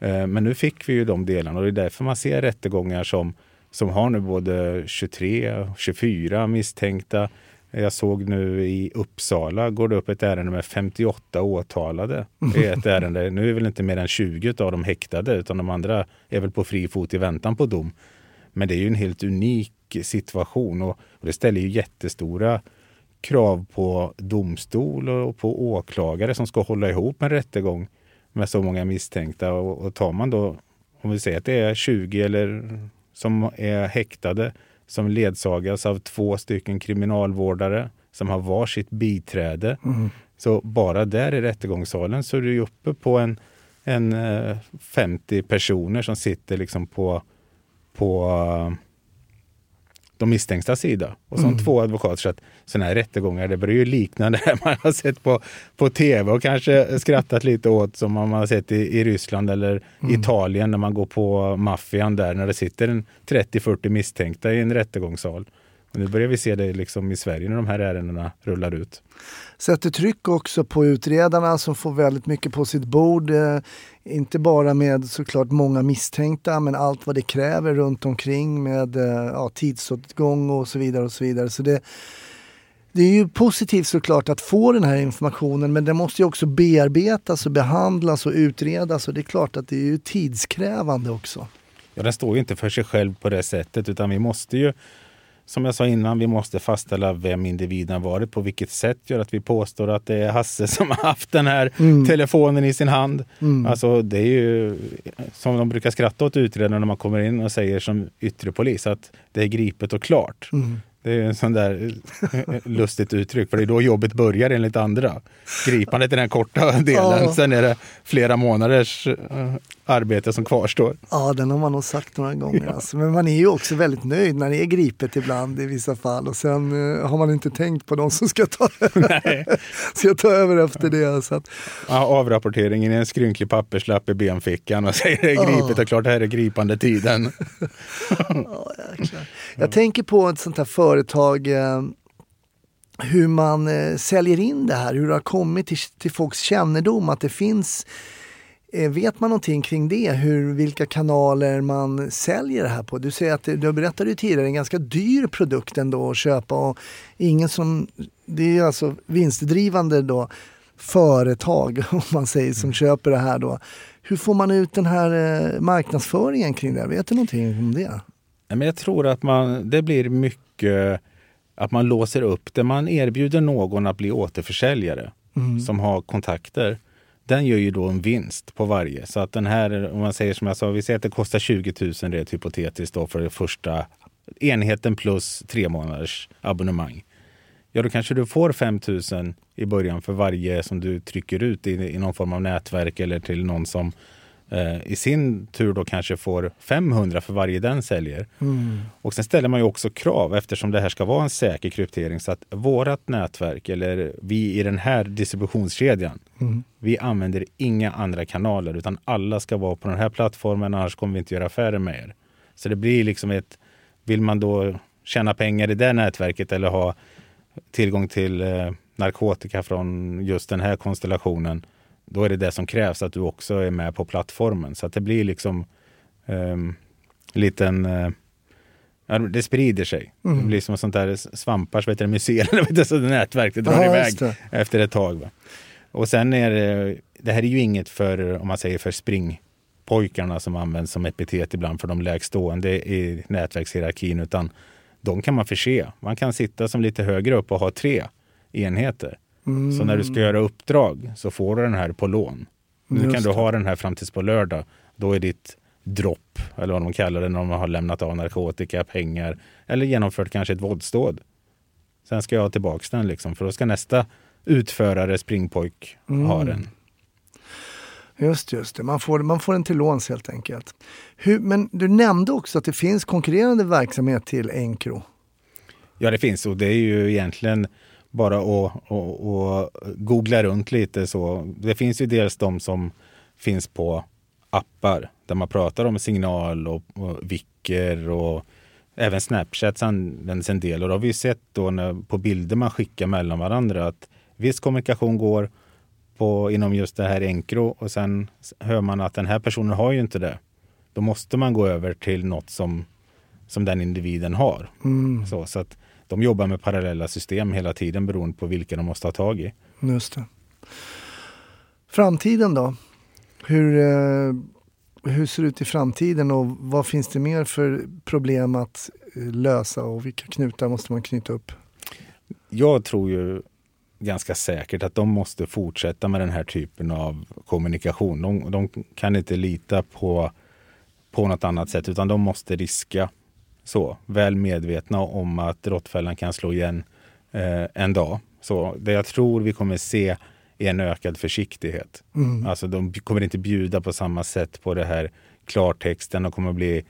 Eh, Men nu fick vi ju de delarna och det är därför man ser rättegångar som, som har nu både 23, 24 misstänkta. Jag såg nu i Uppsala går det upp ett ärende med 58 åtalade. Det är ett ärende. Nu är väl inte mer än 20 av dem häktade utan de andra är väl på fri fot i väntan på dom. Men det är ju en helt unik situation och, och det ställer ju jättestora krav på domstol och på åklagare som ska hålla ihop en rättegång med så många misstänkta. Och, och tar man då, om vi säger att det är 20 eller som är häktade som ledsagas av två stycken kriminalvårdare som har varsitt biträde. Så bara där i rättegångssalen så är du uppe på en, en eh, 50 personer som sitter liksom på, på eh, de misstänkta sida. Och så två advokater. Så att sådana här rättegångar, det börjar ju likna det man har sett på, på tv och kanske skrattat lite åt som man har sett i, i Ryssland eller Italien när man går på maffian där när det sitter en 30-40 misstänkta i en rättegångssal. Nu börjar vi se det liksom i Sverige när de här ärendena rullar ut. sätter tryck också på utredarna som får väldigt mycket på sitt bord. Eh, inte bara med såklart många misstänkta men allt vad det kräver runt omkring med eh, ja, tidsåtgång och så vidare. och så vidare. Så det, det är ju positivt såklart att få den här informationen men den måste ju också bearbetas och behandlas och utredas och det är klart att det är ju tidskrävande också. Ja, den står ju inte för sig själv på det sättet utan vi måste ju som jag sa innan, vi måste fastställa vem individen varit, på vilket sätt gör att vi påstår att det är Hasse som har haft den här telefonen i sin hand. Alltså det är ju som de brukar skratta åt utredarna när man kommer in och säger som yttre polis att det är gripet och klart. Det är en sån där eh, lustigt uttryck, för det är då jobbet börjar enligt andra. Gripandet är den korta delen, Ja. sen är det flera månaders eh, arbete som kvarstår. Ja, den har man nog sagt några gånger. Alltså. Men man är ju också väldigt nöjd när det är gripet ibland i vissa fall. Och sen eh, har man inte tänkt på de som ska ta, ska ta över efter det. Så att, Ja, avrapporteringen är en skrynklig papperslapp i benfickan och säger det är gripet och klart det här är gripande tiden. ja, jäklar. Jag tänker på ett sånt här företag, eh, hur man eh, säljer in det här, hur det har kommit till, till folks kännedom att det finns Eh, Vet man någonting kring det? Hur, vilka kanaler man säljer det här på? Du säger att du berättade ju tidigare, en ganska dyr produkt ändå att köpa och ingen som, det är alltså vinstdrivande då företag om man säger som köper det här då. Hur får man ut den här eh, marknadsföringen kring det? Vet du någonting om det? Men jag tror att man, det blir mycket att man låser upp det. Man erbjuder någon att bli återförsäljare som har kontakter. Den gör ju då en vinst på varje. Så att den här, om man säger som jag sa, vi säger att det kostar 20 000 rent hypotetiskt då för det första enheten plus tre månaders abonnemang. Ja, då kanske du får 5 000 i början för varje som du trycker ut i, i någon form av nätverk eller till någon som i sin tur då kanske får 500 för varje den säljer. Mm. Och sen ställer man ju också krav eftersom det här ska vara en säker kryptering så att vårat nätverk eller vi i den här distributionskedjan, Mm. vi använder inga andra kanaler utan alla ska vara på den här plattformen annars kommer vi inte göra affärer med er. Så det blir liksom ett, vill man då tjäna pengar i det nätverket eller ha tillgång till eh, narkotika från just den här konstellationen, då är det det som krävs att du också är med på plattformen. Så att det blir liksom um, liten Ja, det sprider sig. Mm. Det blir som sånt där vet du, mycel, vet du, så nätverk. Det drar Ja, iväg det. efter ett tag. Va? Och sen är det, det här är ju inget för, om man säger för springpojkarna som används som epitet ibland för de lägstående i nätverkshierarkin, utan de kan man förse. Man kan sitta som lite högre upp och ha tre enheter. Mm. Så när du ska göra uppdrag så får du den här på lån. Nu Just kan du ha den här fram tills på lördag. Då är ditt dropp, eller vad de kallar det när de har lämnat av narkotika, pengar eller genomfört kanske ett våldsdåd. Sen ska jag ha tillbaks den liksom, för då ska nästa utförare, springpojk, Mm. ha den. Just, just det. Man får, man får den till låns helt enkelt. Hur, men du nämnde också att det finns konkurrerande verksamhet till Encro. Ja, det finns och det är ju egentligen bara att, att, att googla runt lite så. Det finns ju dels de som finns på appar där man pratar om signal och, och vicker och även Snapchat används en del och då har vi sett då när, på bilder man skickar mellan varandra att viss kommunikation går på, inom just det här Encro och sen hör man att den här personen har ju inte det. Då måste man gå över till något som, som den individen har. Mm, Så, så att de jobbar med parallella system hela tiden beroende på vilka de måste ha tag i. just det. Framtiden då? Hur, eh, hur ser det ut i framtiden och vad finns det mer för problem att eh, lösa och vilka knutar måste man knyta upp? Jag tror ju ganska säkert att de måste fortsätta med den här typen av kommunikation. De, de kan inte lita på, på något annat sätt utan de måste riska. Så, väl medvetna om att råttfällan kan slå igen eh, en dag. Så det jag tror vi kommer se är en ökad försiktighet. Mm. Alltså de kommer inte bjuda på samma sätt på det här klartexten. De kommer bli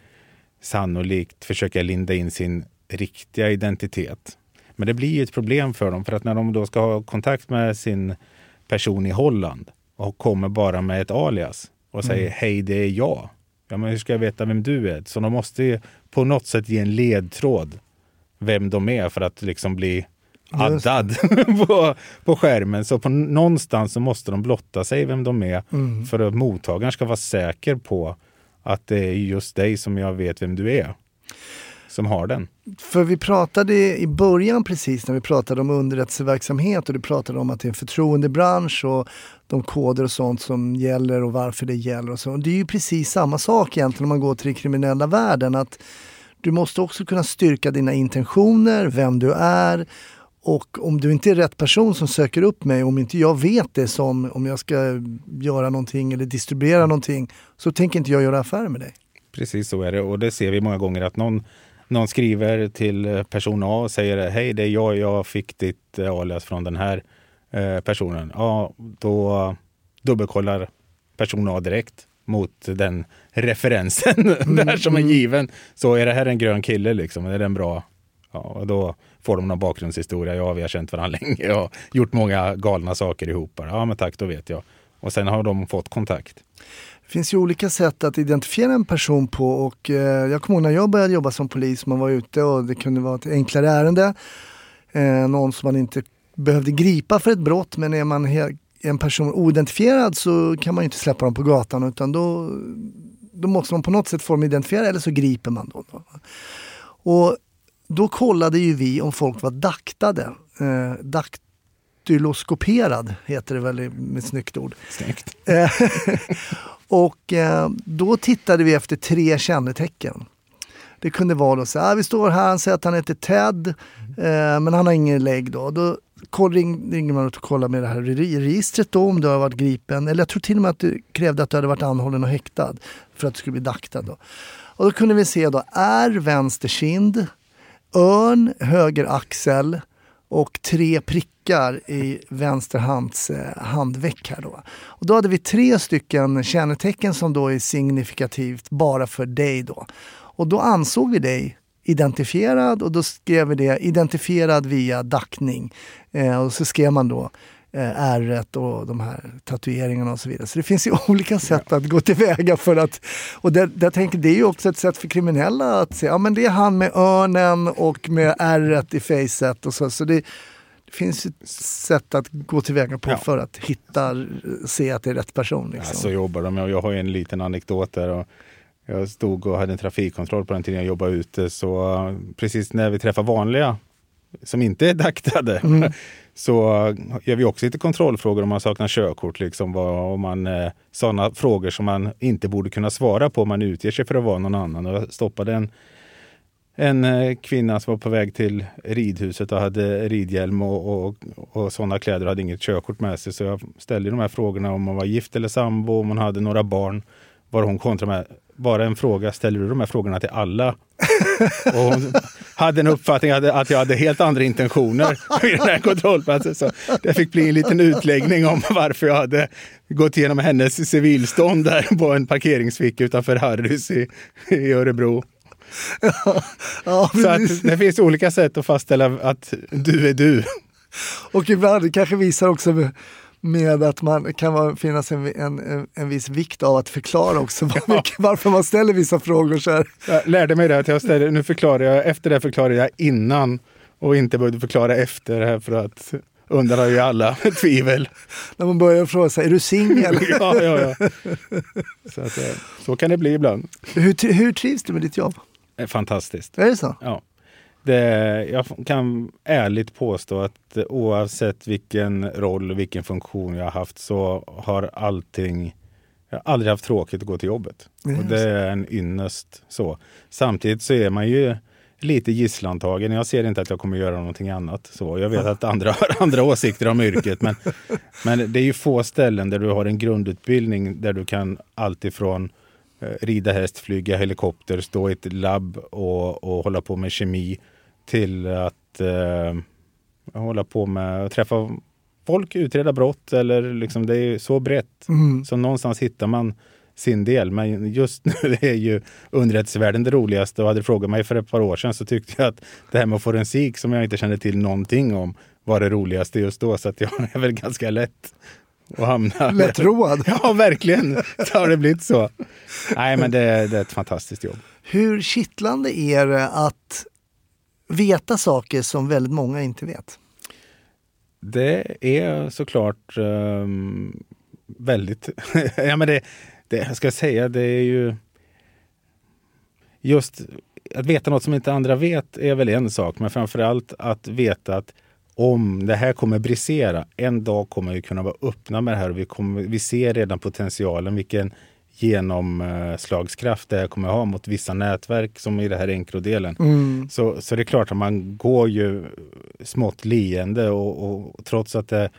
sannolikt försöka linda in sin riktiga identitet. Men det blir ju ett problem för dem för att när de då ska ha kontakt med sin person i Holland och kommer bara med ett alias och säger hej det är jag. Ja men hur ska jag veta vem du är? Så de måste ju på något sätt ge en ledtråd vem de är för att liksom bli addad på, på skärmen. Så på någonstans så måste de blotta sig vem de är Mm. för att mottagaren ska vara säker på att det är just dig som jag vet vem du är som har den. För vi pratade i början precis när vi pratade om underrättelseverksamhet och du pratade om att det är en förtroendebransch och de koder och sånt som gäller och varför det gäller och så. Det är ju precis samma sak egentligen om man går till den kriminella världen. Att du måste också kunna styrka dina intentioner, vem du är och om du inte är rätt person som söker upp mig, om inte jag vet det som om jag ska göra någonting eller distribuera någonting så tänker inte jag göra affärer med dig. Precis så är det och det ser vi många gånger att någon, någon skriver till person A och säger hej det är jag, jag fick ditt eh, alias från den här eh, personen. Ja, då dubbelkollar person A direkt mot den referensen där som är given. Så är det här en grön kille liksom? Är det en bra? Ja, och då får de någon bakgrundshistoria. Ja, vi har känt varandra länge och gjort många galna saker ihop. Ja, men tack, då vet jag. Och sen har de fått kontakt. Det finns ju olika sätt att identifiera en person på och eh, jag kommer ihåg när jag började jobba som polis, man var ute och det kunde vara ett enklare ärende. Eh, någon som man inte behövde gripa för ett brott men är man en person oidentifierad så kan man ju inte släppa dem på gatan utan då, då måste man på något sätt få dem identifierade eller så griper man dem. Då. Och då kollade ju vi om folk var daktade. Eh, daktyloskoperad heter det väl med ett snyggt ord. Snyggt. Och eh, då tittade vi efter tre kännetecken. Det kunde vara då så här, ah, vi står här, han säger att han heter Ted, eh, men han har ingen lägg då. Då koll- ring- ringer man och kollar med det här registret då om du har varit gripen. Eller jag tror till och med att du krävde att du hade varit anhållen och häktad för att du skulle bli daktad då. Och då kunde vi se då, är vänster kind, örn, höger axel och tre prickar i vänster hands eh, handveck. Här då. Och då hade vi tre stycken kännetecken som då är signifikativt bara för dig. Då. Och då ansåg vi dig identifierad och då skrev vi det identifierad via dackning. Eh, och så skrev man då eh, ärret och de här tatueringarna och så vidare. Så det finns ju olika sätt att gå tillväga för att... Och det, det, tänker, det är ju också ett sätt för kriminella att se, ja men det är han med örnen och med ärret i facet och så. så det, det finns ett sätt att gå tillväga på Ja. för att hitta, se att det är rätt person. Liksom. Ja, så jobbar de. Jag har ju en liten anekdot där. Och jag stod och hade en trafikkontroll på den tiden jag jobbade ute. Så eh, precis när vi träffar vanliga som inte är daktade så gör vi också lite kontrollfrågor om man saknar körkort. Liksom, vad, om man, eh, sådana frågor som man inte borde kunna svara på om man utger sig för att vara någon annan. Och jag stoppade en, en eh, kvinna som var på väg till ridhuset och hade ridhjälm och, och, och sådana kläder och hade inget körkort med sig. Så jag ställde de här frågorna om hon var gift eller sambo, om hon hade några barn. Var hon kontra med. Bara en fråga, ställer du de här frågorna till alla? och hon hade en uppfattning att, jag hade helt andra intentioner vid den här kontrollplatsen. Så det fick bli en liten utläggning om varför jag hade gått igenom hennes civilstånd där på en parkeringsficka utanför Harrys i, i Örebro. ja, Så precis. att det finns olika sätt att fastställa att du är du. Och ibland kanske visar också med, att man kan vara, finnas en, en, en, viss vikt av att förklara också var, varför man ställer vissa frågor så här. Jag lärde mig det att jag ställde, nu förklarar jag, efter det förklarar jag innan och inte behövde förklara efter det här för att undanröja alla tvivel. När man börjar fråga sig, är du singel? Ja, ja, ja. Så, att, eh, så kan det bli ibland. hur, hur trivs du med ditt jobb? Eh, Fantastiskt. Är det så? Ja. Det, jag kan ärligt påstå att eh, oavsett vilken roll och vilken funktion jag har haft så har allting jag har aldrig haft tråkigt att gå till jobbet. Är Och det är en ynnest. Så. Samtidigt så är man ju lite gisslantagen. Jag ser inte att jag kommer göra någonting annat. Så jag vet att andra har andra åsikter om yrket. Men, men det är ju få ställen där du har en grundutbildning där du kan alltifrån eh, rida häst, flyga helikopter, stå i ett labb och, och hålla på med kemi till att eh, hålla på med att träffa folk, utreda brott eller liksom det är så brett. Mm. Så någonstans hittar man sin del. Men just nu är ju underrättelsevärlden det roligaste och hade du frågat mig för ett par år sedan så tyckte jag att det här med forensik som jag inte kände till någonting om var det roligaste just då. Så att jag är väl ganska lätt att hamna Lättroad. Ja, verkligen. Så har det blivit så. Nej, men det, det är ett fantastiskt jobb. Hur kittlande är det att veta saker som väldigt många inte vet? Det är såklart um, väldigt... ja, men det, det, jag ska säga, det är ju... Just att veta något som inte andra vet är väl en sak, men framför allt att veta att om det här kommer brisera, en dag kommer vi kunna vara öppna med det här och vi, kommer, vi ser redan potentialen, vilken genomslagskraft det här kommer ha mot vissa nätverk som i det här enkrodelen. Mm. Så, så det är klart att man går ju smått leende och, och trots att det,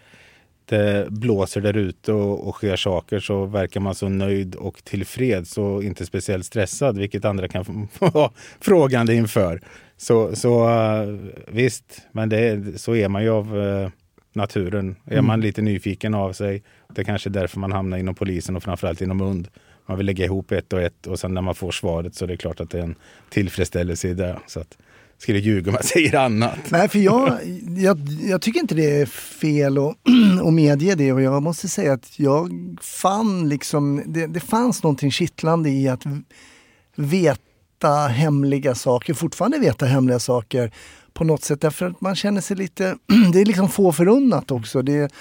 det blåser där ute och, och sker saker så verkar man så nöjd och tillfreds och inte speciellt stressad, vilket andra kan vara frågande inför. Så, så uh, visst, men det, så är man ju av uh, naturen. Är man lite nyfiken av sig, det är kanske är därför man hamnar inom polisen och framförallt inom UND. Man vill lägga ihop ett och ett och sen när man får svaret så är det klart att det är en tillfredsställelse i det. Så att, skulle ljuga om jag säger annat. Nej, för jag, jag, jag tycker inte det är fel att, att medge det och jag måste säga att jag fann liksom, det, det fanns någonting kittlande i att veta hemliga saker, fortfarande veta hemliga saker på något sätt därför att man känner sig lite, det är liksom få förunnat också. Det,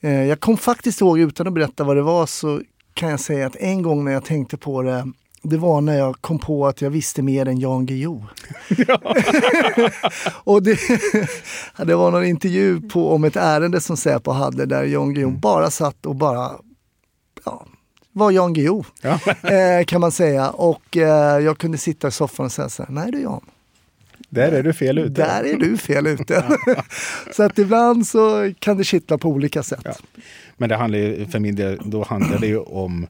eh, jag kom faktiskt ihåg, utan att berätta vad det var, så kan jag säga att en gång när jag tänkte på det det var när jag kom på att jag visste mer än Jan Guillou. och det, det var någon intervju på, om ett ärende som Säpo hade där Jan Guillou bara satt och bara ja, var Jan Guillou Ja. eh, kan man säga. Och eh, jag kunde sitta i soffan och säga så här, nej du Jan, Där är du fel ute. där är du fel ute. så att ibland så kan det kittla på olika sätt. Ja. Men det handlar ju, för min del, då handlar det ju om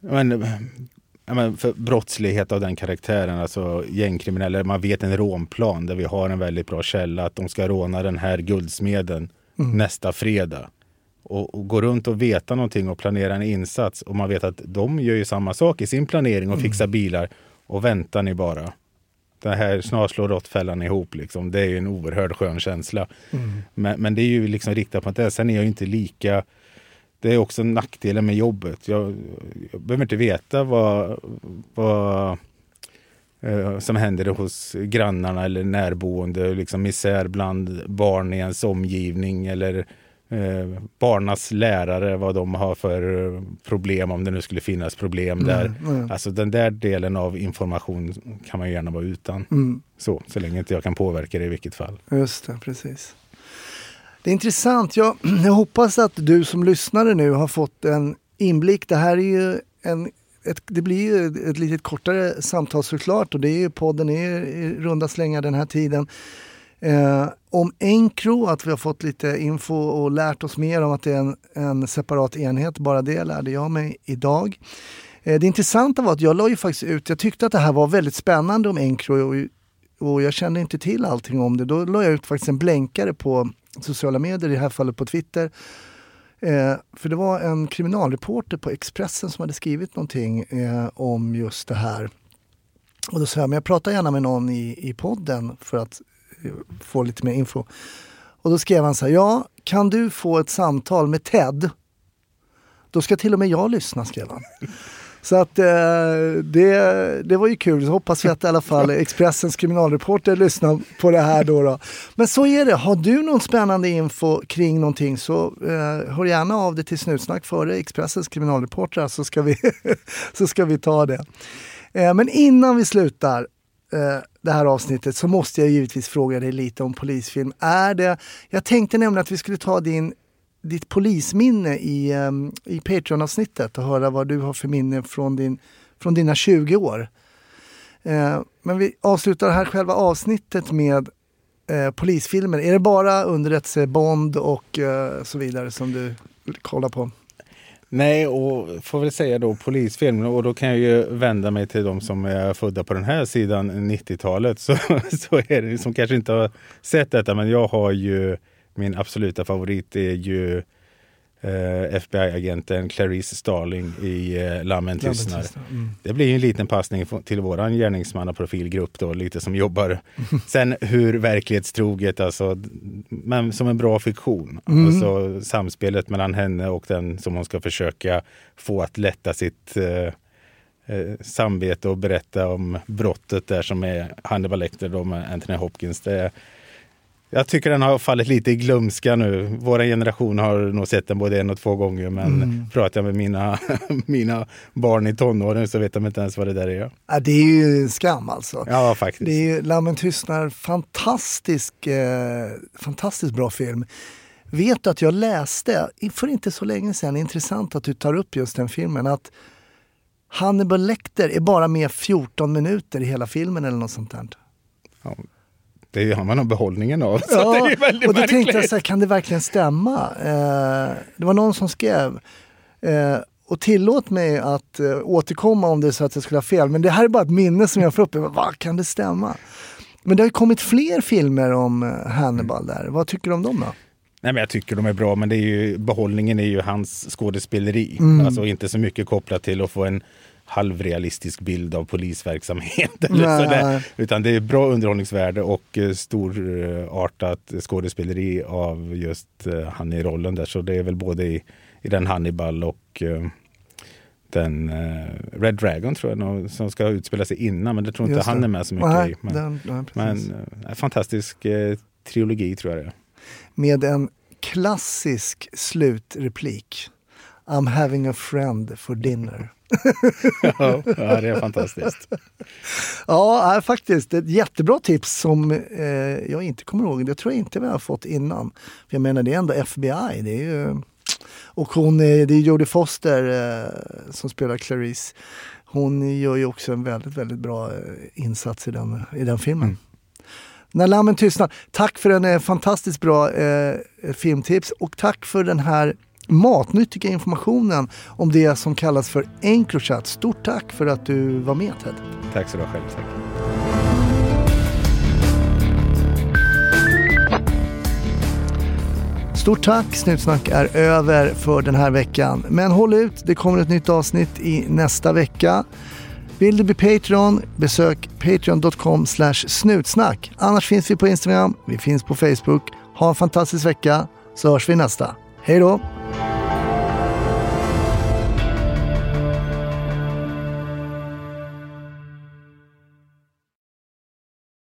men, men för brottslighet av den karaktären, alltså gängkriminella, man vet en rånplan där vi har en väldigt bra källa att de ska råna den här guldsmeden nästa fredag. Och, och gå runt och veta någonting och planera en insats och man vet att de gör ju samma sak i sin planering och fixar bilar och väntar ni bara. Det här snart slår råttfällan ihop liksom. Det är ju en oerhört skön känsla. Men, men det är ju liksom riktat på det. Sen är jag ju inte lika det är också nackdelen med jobbet. Jag, jag behöver inte veta vad, vad eh, som händer hos grannarna eller närboende. Liksom misär bland barn i ens omgivning eller eh, barnas lärare, vad de har för problem, om det nu skulle finnas problem där. mm. Alltså den där delen av information kan man gärna vara utan. Mm. Så, så länge inte jag kan påverka det i vilket fall. Just det, precis. Det är intressant. Jag, jag hoppas att du som lyssnare nu har fått en inblick. Det här är ju en, ett, det blir ju ett lite kortare samtal såklart och det är ju podden är i runda slängar den här tiden. Eh, om Encro, att vi har fått lite info och lärt oss mer om att det är en, en separat enhet. Bara det lärde jag mig idag. Eh, det intressanta var att jag la ju faktiskt ut, jag tyckte att det här var väldigt spännande om Encro och, och jag kände inte till allting om det. Då la jag ut faktiskt en blänkare på sociala medier, i det här fallet på Twitter. Eh, för det var en kriminalreporter på Expressen som hade skrivit någonting eh, om just det här. Och då sa jag, men jag pratar gärna med någon i, i podden för att få lite mer info. Och då skrev han så här, ja, kan du få ett samtal med Ted? Då ska till och med jag lyssna, skrev han. Så att eh, det, det var ju kul. Så hoppas vi att i alla fall Expressens kriminalreporter lyssnar på det här då. då. Men så är det. Har du någon spännande info kring någonting så eh, hör gärna av dig till Snutsnack före Expressens kriminalreportrar så ska vi, så ska vi ta det. Eh, men innan vi slutar eh, det här avsnittet så måste jag givetvis fråga dig lite om polisfilm. Är det, jag tänkte nämligen att vi skulle ta din ditt polisminne i, um, i Patreon-avsnittet och höra vad du har för minne från, din, från dina 20 år. Uh, men vi avslutar det här själva avsnittet med uh, polisfilmer. Är det bara underrättelse, Bond och uh, så vidare som du kollar på? Nej, och får väl säga då polisfilm. Och då kan jag ju vända mig till de som är födda på den här sidan 90-talet. Så, så är det som kanske inte har sett detta. Men jag har ju min absoluta favorit är ju eh, FBI-agenten Clarice Starling i eh, Lammen tystnar. Mm. Det blir en liten passning till våran gärningsmannaprofilgrupp då, lite som jobbar. Sen hur verklighetstroget, alltså, men som en bra fiktion. Mm. Alltså samspelet mellan henne och den som hon ska försöka få att lätta sitt eh, eh, samvete och berätta om brottet där som är Hannibal Lecter då med Anthony Hopkins. Det jag tycker den har fallit lite i glömska nu. Vår generation har nog sett den både en och två gånger. Men Mm. pratar jag med mina, mina barn i tonåren så vet de inte ens vad det där är. Ja, det är ju en skam alltså. Ja, faktiskt. Det är ju Lammen tystnar, fantastisk, eh, fantastiskt bra film. Vet du att jag läste, för inte så länge sedan, intressant att du tar upp just den filmen, att Hannibal Lecter är bara med 14 minuter i hela filmen eller något sånt där. Ja, det har man nog behållningen av. Så det är väldigt och då tänkte jag märkligt. så här, kan det verkligen stämma? Eh, det var någon som skrev eh, och tillåt mig att eh, återkomma om det är så att jag skulle ha fel. Men det här är bara ett minne som jag får upp. Vad kan det stämma? Men det har ju kommit fler filmer om eh, Hannibal där. Vad tycker du om dem då? Nej, men jag tycker de är bra, men det är ju, behållningen är ju hans skådespeleri. Mm. Alltså inte så mycket kopplat till att få en halvrealistisk bild av polisverksamhet. Eller sådär. Utan det är bra underhållningsvärde och eh, storartat skådespeleri av just eh, han i rollen där. Så det är väl både i, i den Hannibal och eh, den Red Dragon tror jag som ska utspela sig innan. Men det tror inte Just han det. är med så mycket Nej, i. Men, den, precis. men eh, fantastisk eh, trilogi tror jag det är. Med en klassisk slutreplik. I'm having a friend for dinner. ja, det är fantastiskt. Ja, är faktiskt ett jättebra tips som eh, jag inte kommer ihåg. Det tror jag inte vi har fått innan. För jag menar, det är ändå FBI. Det är ju... Och hon, det är Jodie Foster eh, som spelar Clarice. Hon gör ju också en väldigt, väldigt bra eh, insats i den, i den filmen. Mm. När lammen tystnar. Tack för en eh, fantastiskt bra eh, filmtips och tack för den här matnyttiga informationen om det som kallas för Encrochat. Stort tack för att du var med Ted. Tack så du ha själv. Tack. Stort tack! Snutsnack är över för den här veckan. Men håll ut, det kommer ett nytt avsnitt i nästa vecka. Vill du bli Patreon, besök patreon.com snutsnack. Annars finns vi på Instagram, vi finns på Facebook. Ha en fantastisk vecka, så hörs vi nästa. Hej då!